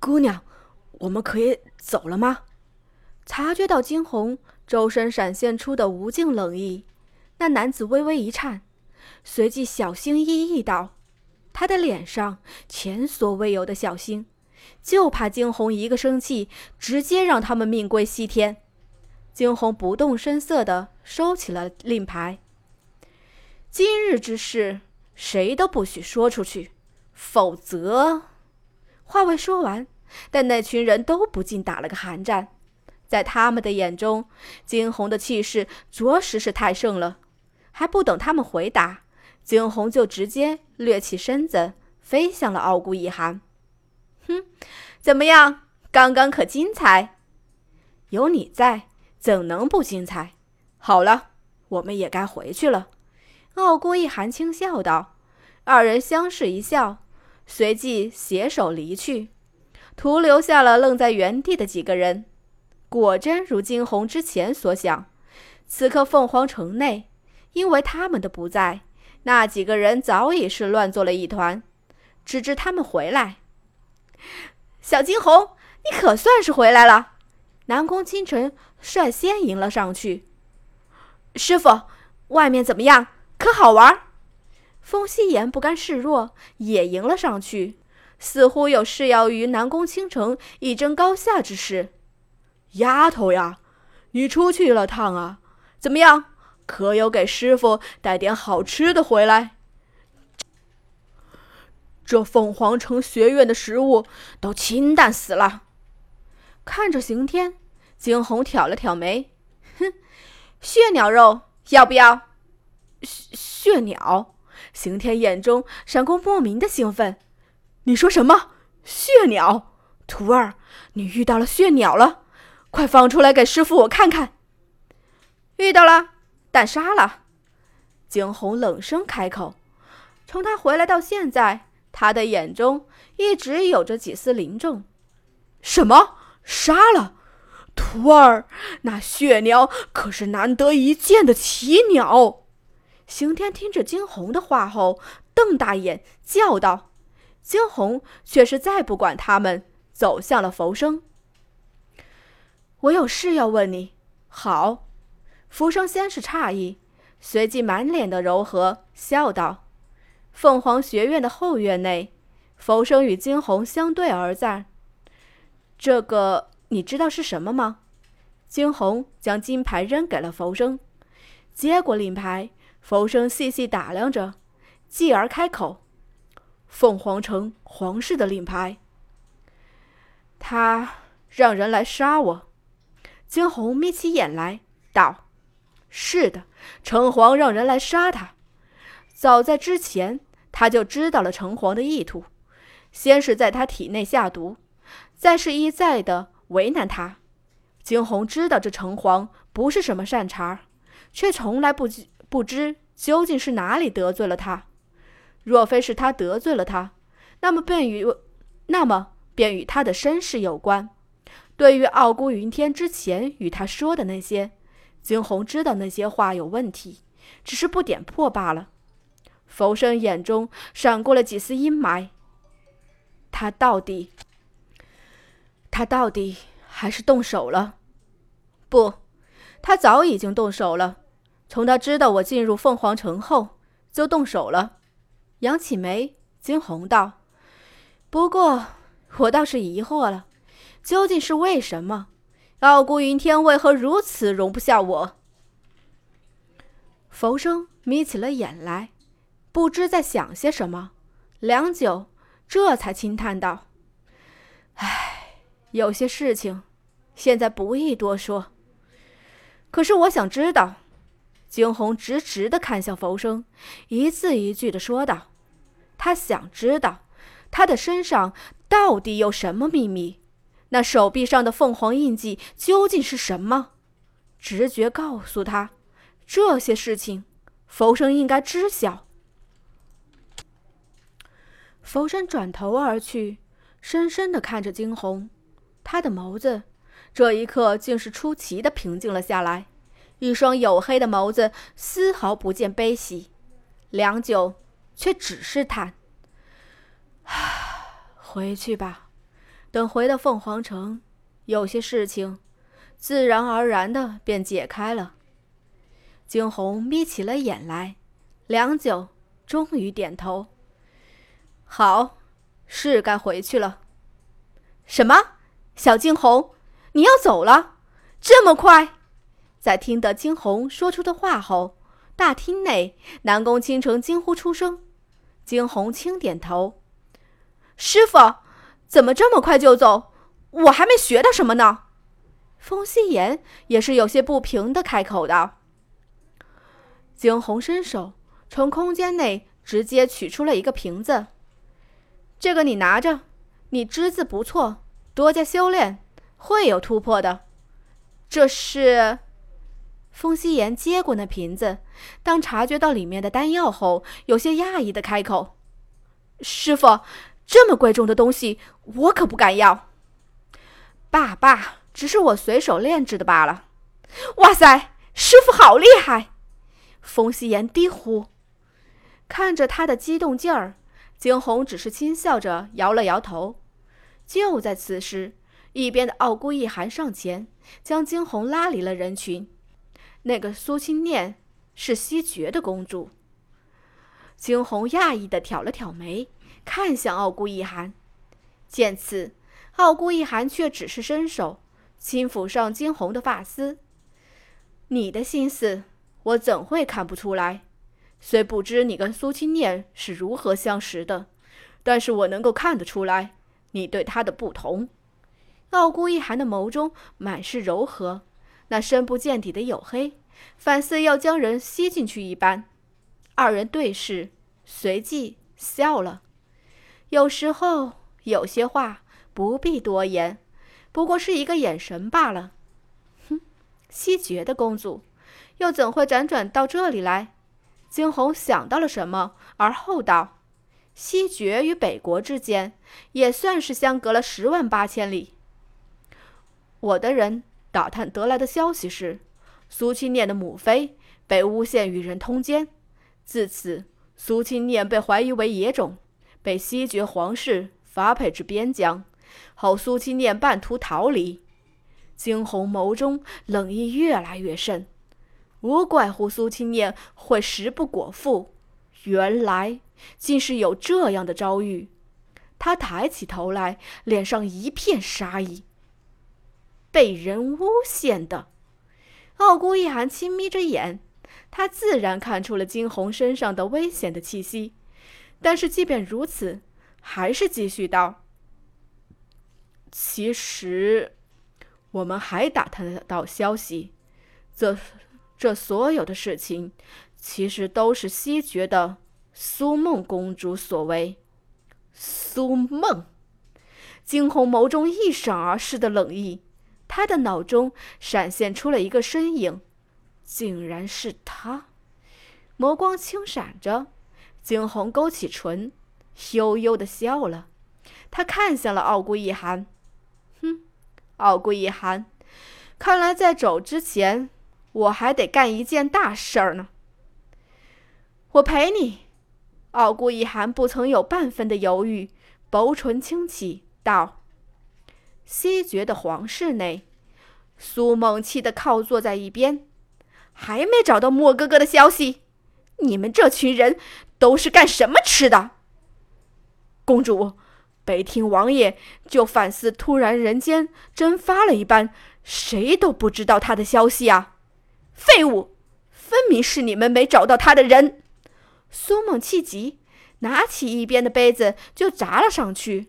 姑娘，我们可以走了吗？察觉到惊鸿周身闪现出的无尽冷意，那男子微微一颤，随即小心翼翼道：“他的脸上前所未有的小心，就怕惊鸿一个生气，直接让他们命归西天。”惊鸿不动声色地收起了令牌。今日之事，谁都不许说出去，否则……话未说完，但那群人都不禁打了个寒战。在他们的眼中，惊鸿的气势着实是太盛了。还不等他们回答，惊鸿就直接掠起身子，飞向了傲孤一寒。哼，怎么样？刚刚可精彩？有你在，怎能不精彩？好了，我们也该回去了。傲孤一寒轻笑道。二人相视一笑。随即携手离去，徒留下了愣在原地的几个人。果真如惊鸿之前所想，此刻凤凰城内，因为他们的不在，那几个人早已是乱作了一团。直至他们回来，小惊鸿，你可算是回来了！南宫倾城率先迎了上去。师傅，外面怎么样？可好玩？风夕颜不甘示弱，也迎了上去，似乎有誓要与南宫倾城一争高下之势。丫头呀，你出去了趟啊？怎么样？可有给师傅带点好吃的回来？这凤凰城学院的食物都清淡死了。看着刑天，惊鸿挑了挑眉，哼，血鸟肉要不要？血血鸟。刑天眼中闪过莫名的兴奋。你说什么？血鸟？徒儿，你遇到了血鸟了？快放出来给师傅我看看。遇到了，但杀了。惊鸿冷声开口。从他回来到现在，他的眼中一直有着几丝凝重。什么？杀了？徒儿，那血鸟可是难得一见的奇鸟。刑天听着惊鸿的话后，瞪大眼叫道：“惊鸿却是再不管他们，走向了浮生。我有事要问你。”好，浮生先是诧异，随即满脸的柔和，笑道：“凤凰学院的后院内，浮生与惊鸿相对而站。这个你知道是什么吗？”惊鸿将金牌扔给了浮生，接过令牌。浮生细细打量着，继而开口：“凤凰城皇室的令牌。”他让人来杀我。惊鸿眯起眼来道：“是的，城隍让人来杀他。早在之前，他就知道了城隍的意图，先是在他体内下毒，再是一再的为难他。惊鸿知道这城隍不是什么善茬，却从来不不知究竟是哪里得罪了他。若非是他得罪了他，那么便与那么便与他的身世有关。对于傲孤云天之前与他说的那些，惊鸿知道那些话有问题，只是不点破罢了。浮生眼中闪过了几丝阴霾。他到底，他到底还是动手了？不，他早已经动手了。从他知道我进入凤凰城后，就动手了。扬起眉，惊鸿道：“不过，我倒是疑惑了，究竟是为什么？傲孤云天为何如此容不下我？”浮生眯起了眼来，不知在想些什么，良久，这才轻叹道：“唉，有些事情，现在不宜多说。可是我想知道。”惊鸿直直的看向浮生，一字一句的说道：“他想知道，他的身上到底有什么秘密？那手臂上的凤凰印记究竟是什么？直觉告诉他，这些事情，浮生应该知晓。”浮生转头而去，深深的看着惊鸿，他的眸子，这一刻竟是出奇的平静了下来。一双黝黑的眸子丝毫不见悲喜，良久，却只是叹：“回去吧，等回到凤凰城，有些事情自然而然的便解开了。惊鸿眯起了眼来，良久，终于点头：“好，是该回去了。”“什么？小惊鸿，你要走了？这么快？”在听得惊鸿说出的话后，大厅内南宫倾城惊呼出声。惊鸿轻点头：“师傅，怎么这么快就走？我还没学到什么呢。”风夕颜也是有些不平的开口道。惊鸿伸手从空间内直接取出了一个瓶子，这个你拿着，你资质不错，多加修炼会有突破的。这是，风夕颜接过那瓶子，当察觉到里面的丹药后，有些讶异的开口：“师傅，这么贵重的东西，我可不敢要。”“爸爸，只是我随手炼制的罢了。”“哇塞，师傅好厉害！”风夕颜低呼，看着他的激动劲儿，惊鸿只是轻笑着摇了摇头。就在此时，一边的傲孤一寒上前，将惊鸿拉离了人群。那个苏清念是西爵的公主。惊鸿讶异的挑了挑眉，看向傲孤一寒。见此，傲孤一寒却只是伸手轻抚上惊鸿的发丝：“你的心思。”我怎会看不出来？虽不知你跟苏清念是如何相识的，但是我能够看得出来，你对他的不同。傲孤一寒的眸中满是柔和，那深不见底的黝黑，反似要将人吸进去一般。二人对视，随即笑了。有时候有些话不必多言，不过是一个眼神罢了。哼，西绝的公主。又怎会辗转到这里来？惊鸿想到了什么，而后道：“西决与北国之间，也算是相隔了十万八千里。我的人打探得来的消息是，苏清念的母妃被诬陷与人通奸，自此苏清念被怀疑为野种，被西决皇室发配至边疆，后苏清念半途逃离。”惊鸿眸中冷意越来越甚。无怪乎苏清念会食不果腹，原来竟是有这样的遭遇。他抬起头来，脸上一片杀意。被人诬陷的，傲孤一寒轻眯着眼，他自然看出了惊鸿身上的危险的气息，但是即便如此，还是继续道：“其实，我们还打探得到消息，这……”这所有的事情，其实都是西决的苏梦公主所为。苏梦，惊鸿眸中一闪而逝的冷意，他的脑中闪现出了一个身影，竟然是他。眸光轻闪着，惊鸿勾起唇，悠悠的笑了。他看向了傲孤一寒，哼，傲孤一寒，看来在走之前。我还得干一件大事儿呢。我陪你。傲孤一寒不曾有半分的犹豫，薄唇轻启道：“西决的皇室内。”苏梦气得靠坐在一边，还没找到莫哥哥的消息。你们这群人都是干什么吃的？公主，北庭王爷就反似突然人间蒸发了一般，谁都不知道他的消息啊。废物，分明是你们没找到他的人！苏梦气急，拿起一边的杯子就砸了上去。